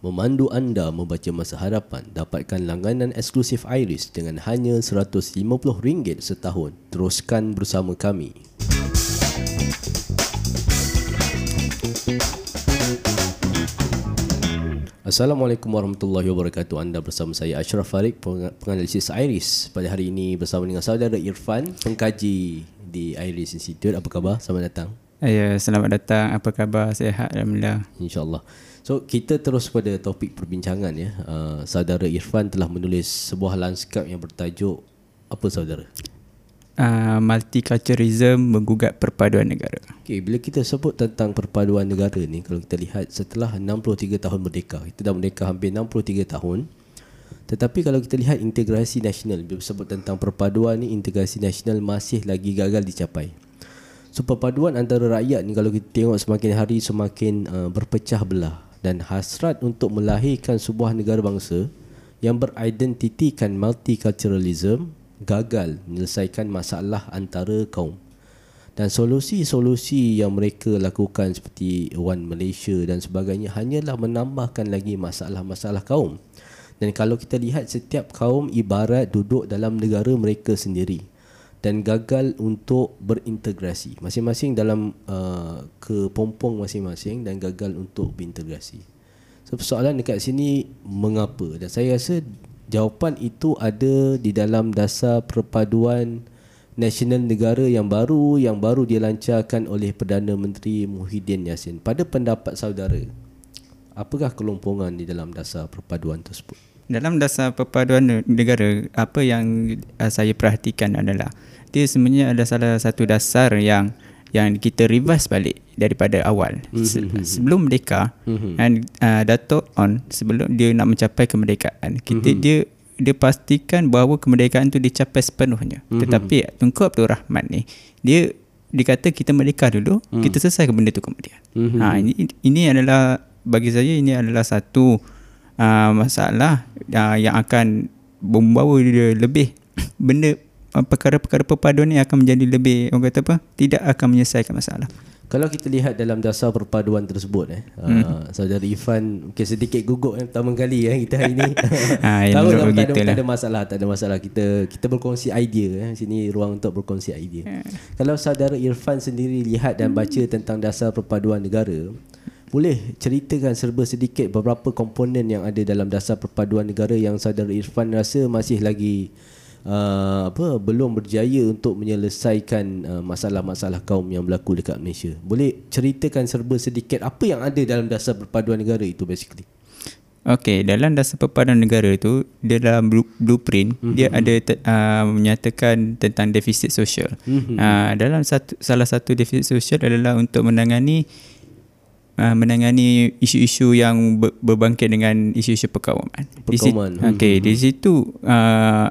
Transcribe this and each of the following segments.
Memandu anda membaca masa hadapan dapatkan langganan eksklusif Iris dengan hanya RM150 setahun. Teruskan bersama kami. Assalamualaikum warahmatullahi wabarakatuh. Anda bersama saya Ashraf Farid, penganalisis Iris. Pada hari ini bersama dengan saudara Irfan, pengkaji di Iris Institute. Apa khabar? Selamat datang. Ya, selamat datang. Apa khabar? Sehat alhamdulillah. InsyaAllah. So kita terus pada topik perbincangan ya. Uh, saudara Irfan telah menulis sebuah lanskap yang bertajuk apa saudara? Uh, multiculturalism menggugat perpaduan negara. Okay, bila kita sebut tentang perpaduan negara ni kalau kita lihat setelah 63 tahun merdeka, kita dah merdeka hampir 63 tahun. Tetapi kalau kita lihat integrasi nasional, bila sebut tentang perpaduan ni integrasi nasional masih lagi gagal dicapai. So perpaduan antara rakyat ni kalau kita tengok semakin hari semakin uh, berpecah belah dan hasrat untuk melahirkan sebuah negara bangsa yang beridentitikan multiculturalism gagal menyelesaikan masalah antara kaum. Dan solusi-solusi yang mereka lakukan seperti One Malaysia dan sebagainya hanyalah menambahkan lagi masalah-masalah kaum. Dan kalau kita lihat setiap kaum ibarat duduk dalam negara mereka sendiri dan gagal untuk berintegrasi masing-masing dalam uh, kepompong masing-masing dan gagal untuk berintegrasi. So persoalan dekat sini mengapa dan saya rasa jawapan itu ada di dalam dasar perpaduan nasional negara yang baru yang baru dilancarkan oleh Perdana Menteri Muhyiddin Yassin. Pada pendapat saudara, apakah kelompongan di dalam dasar perpaduan tersebut? Dalam dasar perpaduan negara, apa yang uh, saya perhatikan adalah dia sebenarnya ada salah satu dasar yang yang kita reverse balik daripada awal mm-hmm. sebelum merdeka mm-hmm. and uh, Dato on sebelum dia nak mencapai kemerdekaan kita mm-hmm. dia dia pastikan bahawa kemerdekaan itu dicapai sepenuhnya mm-hmm. tetapi Tunku Abdul Rahman ni dia dikata kita merdeka dulu mm. kita selesai benda tu kemudian mm-hmm. ha ini ini adalah bagi saya ini adalah satu uh, masalah uh, yang akan membawa dia lebih benda Uh, perkara-perkara perpaduan ni akan menjadi lebih orang kata apa tidak akan menyelesaikan masalah. Kalau kita lihat dalam dasar perpaduan tersebut eh hmm. uh, saudara Ifan mungkin sedikit gugup yang pertama kali eh kita hari ni. Ha, tahu tak, tak, ada, tak ada masalah tak ada masalah. Kita kita berkongsi idea eh sini ruang untuk berkongsi idea. Hmm. kalau saudara Irfan sendiri lihat dan baca tentang dasar perpaduan negara boleh ceritakan serba sedikit beberapa komponen yang ada dalam dasar perpaduan negara yang saudara Irfan rasa masih lagi uh, apa belum berjaya untuk menyelesaikan uh, masalah-masalah kaum yang berlaku dekat Malaysia. Boleh ceritakan serba sedikit apa yang ada dalam dasar perpaduan negara itu basically? Okey, dalam dasar perpaduan negara itu dia dalam blueprint mm-hmm. dia ada uh, menyatakan tentang defisit sosial. Mm-hmm. Uh, dalam satu salah satu defisit sosial adalah untuk menangani uh, menangani isu-isu yang ber, berbangkit dengan isu-isu perkawaman. Perkawaman. Okey, hmm. di situ uh,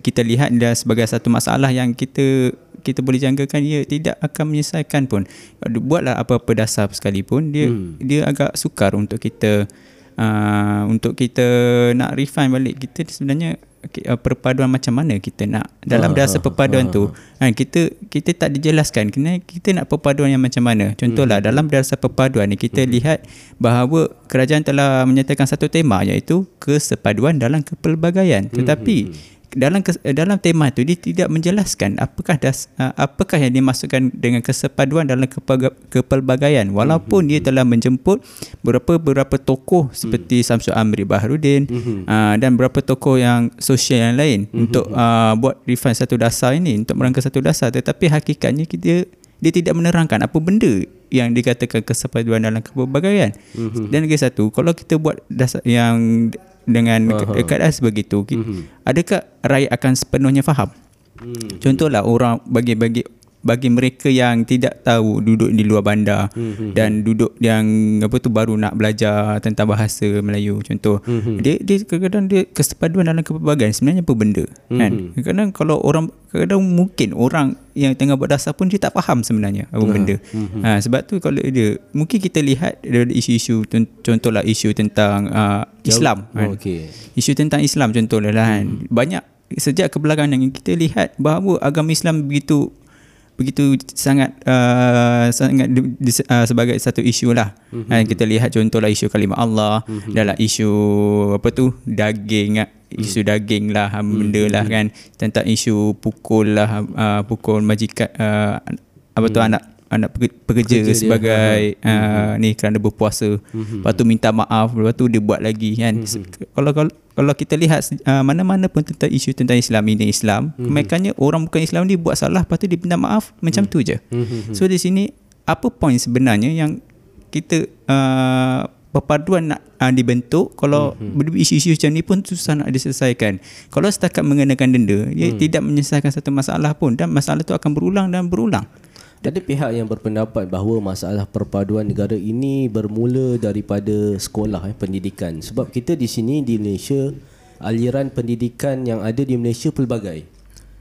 kita lihat dia sebagai satu masalah yang kita kita boleh jangkakan ia tidak akan menyelesaikan pun. Buatlah apa-apa dasar sekalipun dia hmm. dia agak sukar untuk kita uh, untuk kita nak refine balik kita sebenarnya uh, perpaduan macam mana kita nak dalam dasar perpaduan tu ha, kita kita tak dijelaskan kena kita nak perpaduan yang macam mana contohlah hmm. dalam dasar perpaduan ni kita hmm. lihat bahawa kerajaan telah menyatakan satu tema iaitu kesepaduan dalam kepelbagaian hmm. tetapi hmm dalam dalam tema itu dia tidak menjelaskan apakah das, uh, apakah yang dimaksudkan dengan kesepaduan dalam kepelbagaian walaupun mm-hmm. dia telah menjemput beberapa beberapa tokoh seperti mm-hmm. Samsul Amri Baharudin mm-hmm. uh, dan beberapa tokoh yang sosial yang lain mm-hmm. untuk uh, buat refine satu dasar ini untuk merangka satu dasar tetapi hakikatnya kita dia tidak menerangkan apa benda yang dikatakan kesepaduan dalam kepelbagaian mm-hmm. dan lagi satu kalau kita buat dasar yang dengan uh-huh. keadaan sebegitu mm-hmm. adakah rakyat akan sepenuhnya faham mm-hmm. contohlah orang bagi-bagi bagi mereka yang tidak tahu duduk di luar bandar mm-hmm. dan duduk yang apa tu baru nak belajar tentang bahasa Melayu contoh mm-hmm. dia dia kadang-kadang dia kesepaduan dalam kepelbagaian sebenarnya apa benda mm-hmm. kan kadang kalau orang kadang mungkin orang yang tengah buat dasar pun dia tak faham sebenarnya apa uh benda mm-hmm. ha, sebab tu kalau dia mungkin kita lihat ada isu-isu contohlah isu tentang uh, Islam kan? oh, okay. isu tentang Islam contohlah kan mm-hmm. banyak sejak kebelakangan yang kita lihat bahawa agama Islam begitu begitu sangat uh, sangat di, di, uh, sebagai satu isu lah. Mm-hmm. kita lihat contohlah isu kalimah Allah, mm-hmm. dalam isu apa tu daging isu mm. daging lah mm-hmm. lah kan tentang isu pukul lah uh, pukul majikan uh, apa tu mm. Anak pekerja, pekerja sebagai dia. Uh, mm-hmm. ni kerana berpuasa. Mm-hmm. Lepas tu minta maaf, lepas tu dia buat lagi kan. Mm-hmm. Kalau kalau kalau kita lihat uh, mana-mana pun tentang isu tentang Islam ini Islam, mm-hmm. kebanyakannya orang bukan Islam ni buat salah, lepas tu dia minta maaf macam mm-hmm. tu je. Mm-hmm. So di sini apa point sebenarnya yang kita uh, perpaduan nak uh, dibentuk kalau mm-hmm. isu-isu macam ni pun susah nak diselesaikan. Kalau setakat mengenakan denda, dia mm. tidak menyelesaikan satu masalah pun dan masalah tu akan berulang dan berulang. Ada pihak yang berpendapat bahawa masalah perpaduan negara ini bermula daripada sekolah eh, pendidikan. Sebab kita di sini di Malaysia, aliran pendidikan yang ada di Malaysia pelbagai.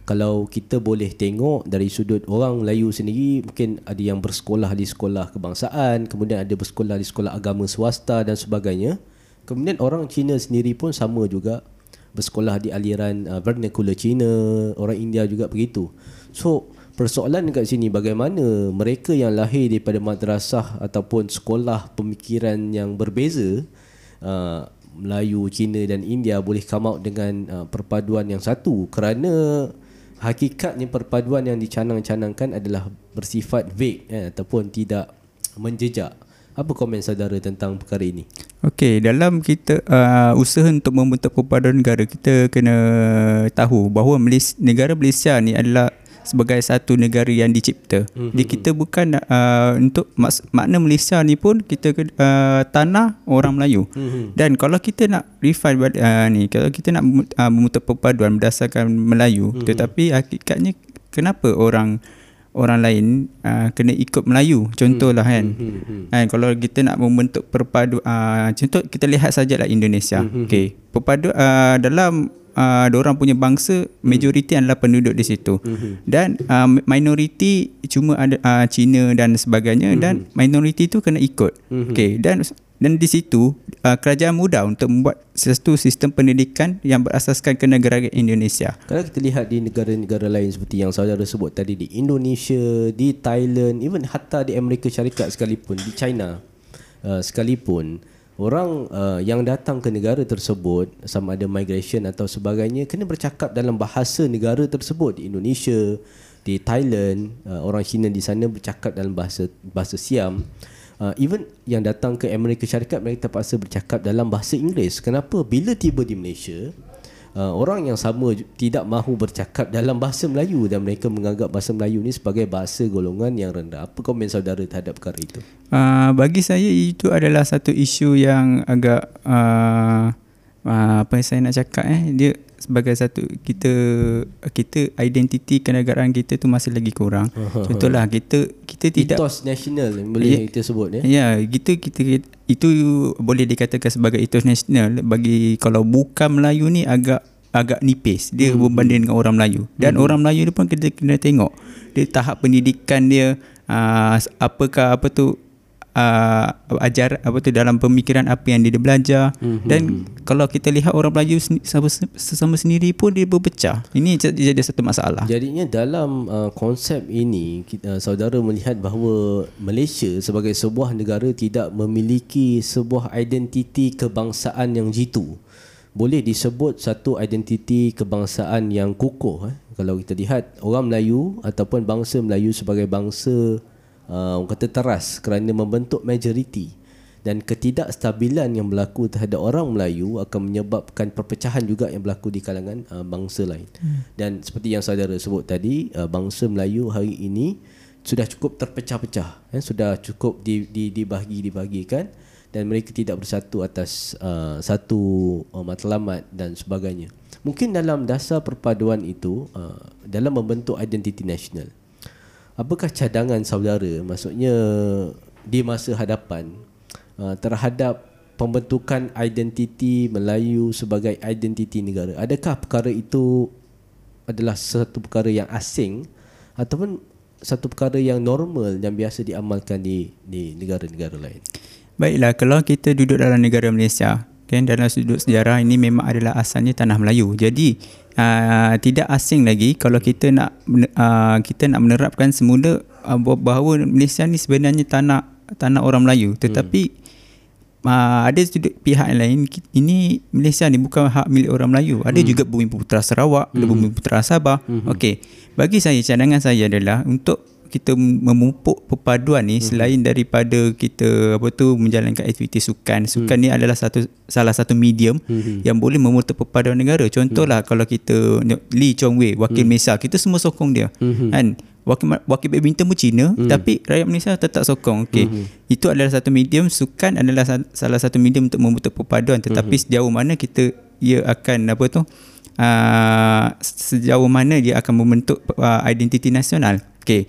Kalau kita boleh tengok dari sudut orang Melayu sendiri, mungkin ada yang bersekolah di sekolah kebangsaan, kemudian ada bersekolah di sekolah agama swasta dan sebagainya. Kemudian orang Cina sendiri pun sama juga bersekolah di aliran uh, vernacular Cina, orang India juga begitu. So, persoalan dekat sini bagaimana mereka yang lahir daripada madrasah ataupun sekolah pemikiran yang berbeza uh, Melayu, Cina dan India boleh come out dengan uh, perpaduan yang satu kerana hakikatnya perpaduan yang dicanang-canangkan adalah bersifat vague eh, ataupun tidak menjejak. Apa komen saudara tentang perkara ini? Okey, dalam kita uh, usaha untuk membentuk perpaduan negara, kita kena tahu bahawa Malaysia, negara Malaysia ni adalah sebagai satu negara yang dicipta. Mm-hmm. Jadi kita bukan uh, untuk mak- makna Malaysia ni pun kita uh, tanah orang Melayu. Mm-hmm. Dan kalau kita nak refine uh, ni kalau kita nak uh, membentuk perpaduan berdasarkan Melayu mm-hmm. tetapi hakikatnya kenapa orang orang lain uh, kena ikut Melayu contohlah kan mm-hmm. kan kalau kita nak membentuk perpadu uh, contoh kita lihat sajalah Indonesia mm-hmm. okey perpadu uh, dalam uh, orang punya bangsa majoriti adalah penduduk di situ mm-hmm. dan uh, minoriti cuma ada uh, Cina dan sebagainya mm-hmm. dan minoriti tu kena ikut mm-hmm. okey dan dan di situ uh, kerajaan mudah untuk membuat satu sistem pendidikan yang berasaskan kenegaraan Indonesia. Kalau kita lihat di negara-negara lain seperti yang saudara sebut tadi di Indonesia, di Thailand, even hatta di Amerika Syarikat sekalipun, di China uh, sekalipun, orang uh, yang datang ke negara tersebut sama ada migration atau sebagainya kena bercakap dalam bahasa negara tersebut. Di Indonesia di Thailand uh, orang Cina di sana bercakap dalam bahasa bahasa Siam. Uh, even yang datang ke Amerika Syarikat mereka terpaksa bercakap dalam bahasa Inggeris. Kenapa? Bila tiba di Malaysia uh, orang yang sama tidak mahu bercakap dalam bahasa Melayu dan mereka menganggap bahasa Melayu ni sebagai bahasa golongan yang rendah. Apa komen saudara terhadap perkara itu? Uh, bagi saya itu adalah satu isu yang agak uh, uh, apa yang saya nak cakap eh dia sebagai satu kita kita identiti kenegaraan kita tu masih lagi kurang. Contohlah kita kita tidak ethos nasional boleh ya, kita sebut ya. Ya, kita kita itu boleh dikatakan sebagai ethos nasional bagi kalau bukan Melayu ni agak agak nipis dia hmm. berbanding dengan orang Melayu. Dan hmm. orang Melayu ni pun kita kena tengok dia tahap pendidikan dia uh, apakah apa tu uh, ajar apa tu dalam pemikiran apa yang dia belajar mm-hmm. dan kalau kita lihat orang Melayu sesama sendiri pun dia berpecah ini jadi satu masalah jadinya dalam uh, konsep ini kita, uh, saudara melihat bahawa Malaysia sebagai sebuah negara tidak memiliki sebuah identiti kebangsaan yang jitu boleh disebut satu identiti kebangsaan yang kukuh eh? kalau kita lihat orang Melayu ataupun bangsa Melayu sebagai bangsa uh, orang kata teras kerana membentuk majoriti dan ketidakstabilan yang berlaku terhadap orang Melayu akan menyebabkan perpecahan juga yang berlaku di kalangan uh, bangsa lain. Hmm. Dan seperti yang saudara sebut tadi, uh, bangsa Melayu hari ini sudah cukup terpecah-pecah, eh, sudah cukup di, di, dibahagi-dibahagikan dan mereka tidak bersatu atas uh, satu uh, matlamat dan sebagainya. Mungkin dalam dasar perpaduan itu, uh, dalam membentuk identiti nasional, apakah cadangan saudara? Maksudnya di masa hadapan uh, terhadap pembentukan identiti Melayu sebagai identiti negara adakah perkara itu adalah satu perkara yang asing ataupun satu perkara yang normal yang biasa diamalkan di di negara-negara lain? Baiklah kalau kita duduk dalam negara Malaysia kan dalam sudut sejarah ini memang adalah asalnya tanah Melayu. Jadi uh, tidak asing lagi kalau kita nak uh, kita nak menerapkan semula uh, bahawa Malaysia ni sebenarnya tanah tanah orang Melayu tetapi hmm. Uh, ada sudut pihak yang lain ini Malaysia ni bukan hak milik orang Melayu ada hmm. juga bumi putera Sarawak hmm. ada bumi putera Sabah hmm. okey bagi saya cadangan saya adalah untuk kita memupuk perpaduan ni hmm. selain daripada kita apa tu menjalankan aktiviti sukan sukan hmm. ni adalah satu salah satu medium hmm. yang boleh memutuk perpaduan negara contohlah hmm. kalau kita Lee Chong Wei wakil hmm. Malaysia kita semua sokong dia hmm. kan wakil wakil badminton pun Cina hmm. tapi rakyat Malaysia tetap sokong okey hmm. itu adalah satu medium sukan adalah salah satu medium untuk memutuk perpaduan tetapi hmm. sejauh mana kita ia akan apa tu uh, sejauh mana dia akan membentuk uh, identiti nasional Okey,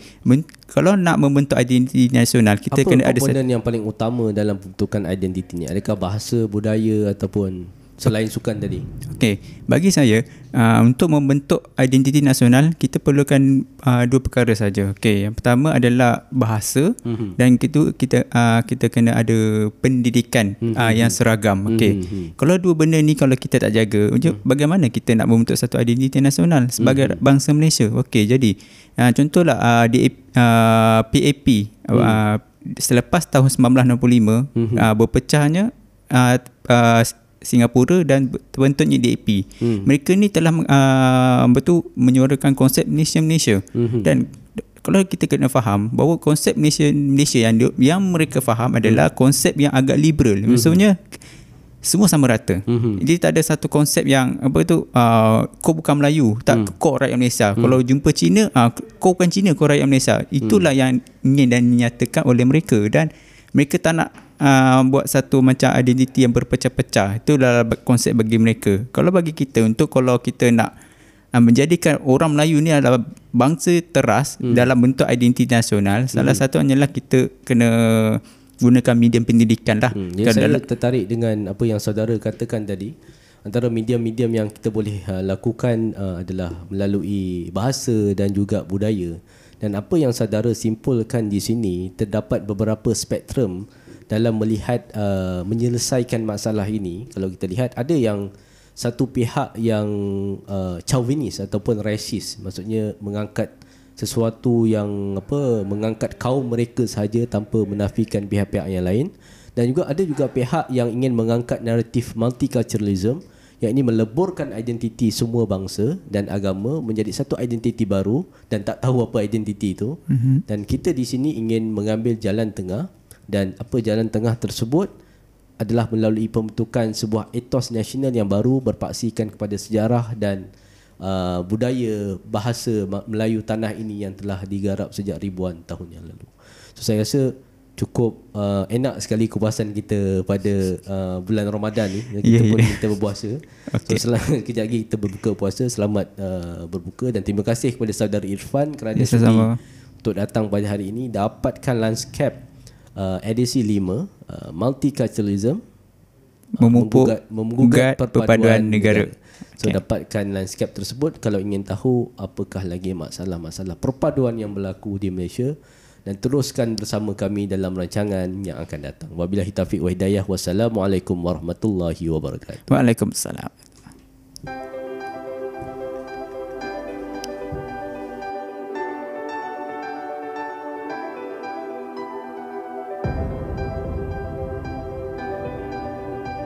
kalau nak membentuk identiti nasional, kita Apa kena ada komponen yang paling utama dalam pembentukan identiti ni? Adakah bahasa, budaya ataupun selain sukan tadi? Okey, bagi saya uh, untuk membentuk identiti nasional kita perlukan uh, dua perkara saja. Okey, yang pertama adalah bahasa mm-hmm. dan itu kita uh, kita kena ada pendidikan mm-hmm. uh, yang seragam. Okey. Mm-hmm. Kalau dua benda ni kalau kita tak jaga, mm-hmm. bagaimana kita nak membentuk satu identiti nasional sebagai mm-hmm. bangsa Malaysia? Okey, jadi uh, contohlah uh, di uh, PAP mm. uh, selepas tahun 1965 mm-hmm. uh, berpecahnya uh, uh, Singapura dan terbentuknya DAP. Hmm. Mereka ni telah uh, betul menyuarakan konsep Malaysia Malaysia. Hmm. Dan kalau kita kena faham bahawa konsep Malaysia Malaysia yang yang mereka faham adalah hmm. konsep yang agak liberal. Hmm. Maksudnya semua sama rata. Hmm. Jadi tak ada satu konsep yang apa tu uh, kau bukan Melayu, tak hmm. kau rakyat Malaysia. Hmm. Kalau jumpa Cina, uh, kau bukan Cina, kau rakyat Malaysia. Itulah hmm. yang ingin dan dinyatakan oleh mereka dan mereka tak nak uh, buat satu macam identiti yang berpecah-pecah. Itulah konsep bagi mereka. Kalau bagi kita untuk kalau kita nak uh, menjadikan orang Melayu ni adalah bangsa teras hmm. dalam bentuk identiti nasional, hmm. salah satu hanyalah kita kena gunakan medium pendidikan lah. Hmm. Yang saya dalam, tertarik dengan apa yang saudara katakan tadi. Antara medium-medium yang kita boleh uh, lakukan uh, adalah melalui bahasa dan juga budaya. Dan apa yang saudara simpulkan di sini terdapat beberapa spektrum dalam melihat uh, menyelesaikan masalah ini kalau kita lihat ada yang satu pihak yang uh, chauvinis ataupun racist. Maksudnya mengangkat sesuatu yang apa mengangkat kaum mereka sahaja tanpa menafikan pihak-pihak yang lain. Dan juga ada juga pihak yang ingin mengangkat naratif multiculturalism yang ini meleburkan identiti semua bangsa dan agama menjadi satu identiti baru dan tak tahu apa identiti itu. Mm-hmm. dan kita di sini ingin mengambil jalan tengah dan apa jalan tengah tersebut adalah melalui pembentukan sebuah etos nasional yang baru berpaksikan kepada sejarah dan uh, budaya bahasa Melayu tanah ini yang telah digarap sejak ribuan tahun yang lalu. So saya rasa cukup uh, enak sekali kepuasan kita pada uh, bulan Ramadan ni kita yeah, pun yeah. kita berpuasa. Okay. So selamat kejap lagi kita berbuka puasa. Selamat uh, berbuka dan terima kasih kepada saudara Irfan kerana yeah, sudi untuk datang pada hari ini dapatkan landscape uh, edisi 5 uh, multiculturalism uh, memupuk uh, menggugat perpaduan, negara. negara. So okay. dapatkan landscape tersebut kalau ingin tahu apakah lagi masalah-masalah perpaduan yang berlaku di Malaysia dan teruskan bersama kami dalam rancangan yang akan datang. Wabillahi taufiq wa hidayah. Wassalamualaikum warahmatullahi wabarakatuh. Waalaikumsalam.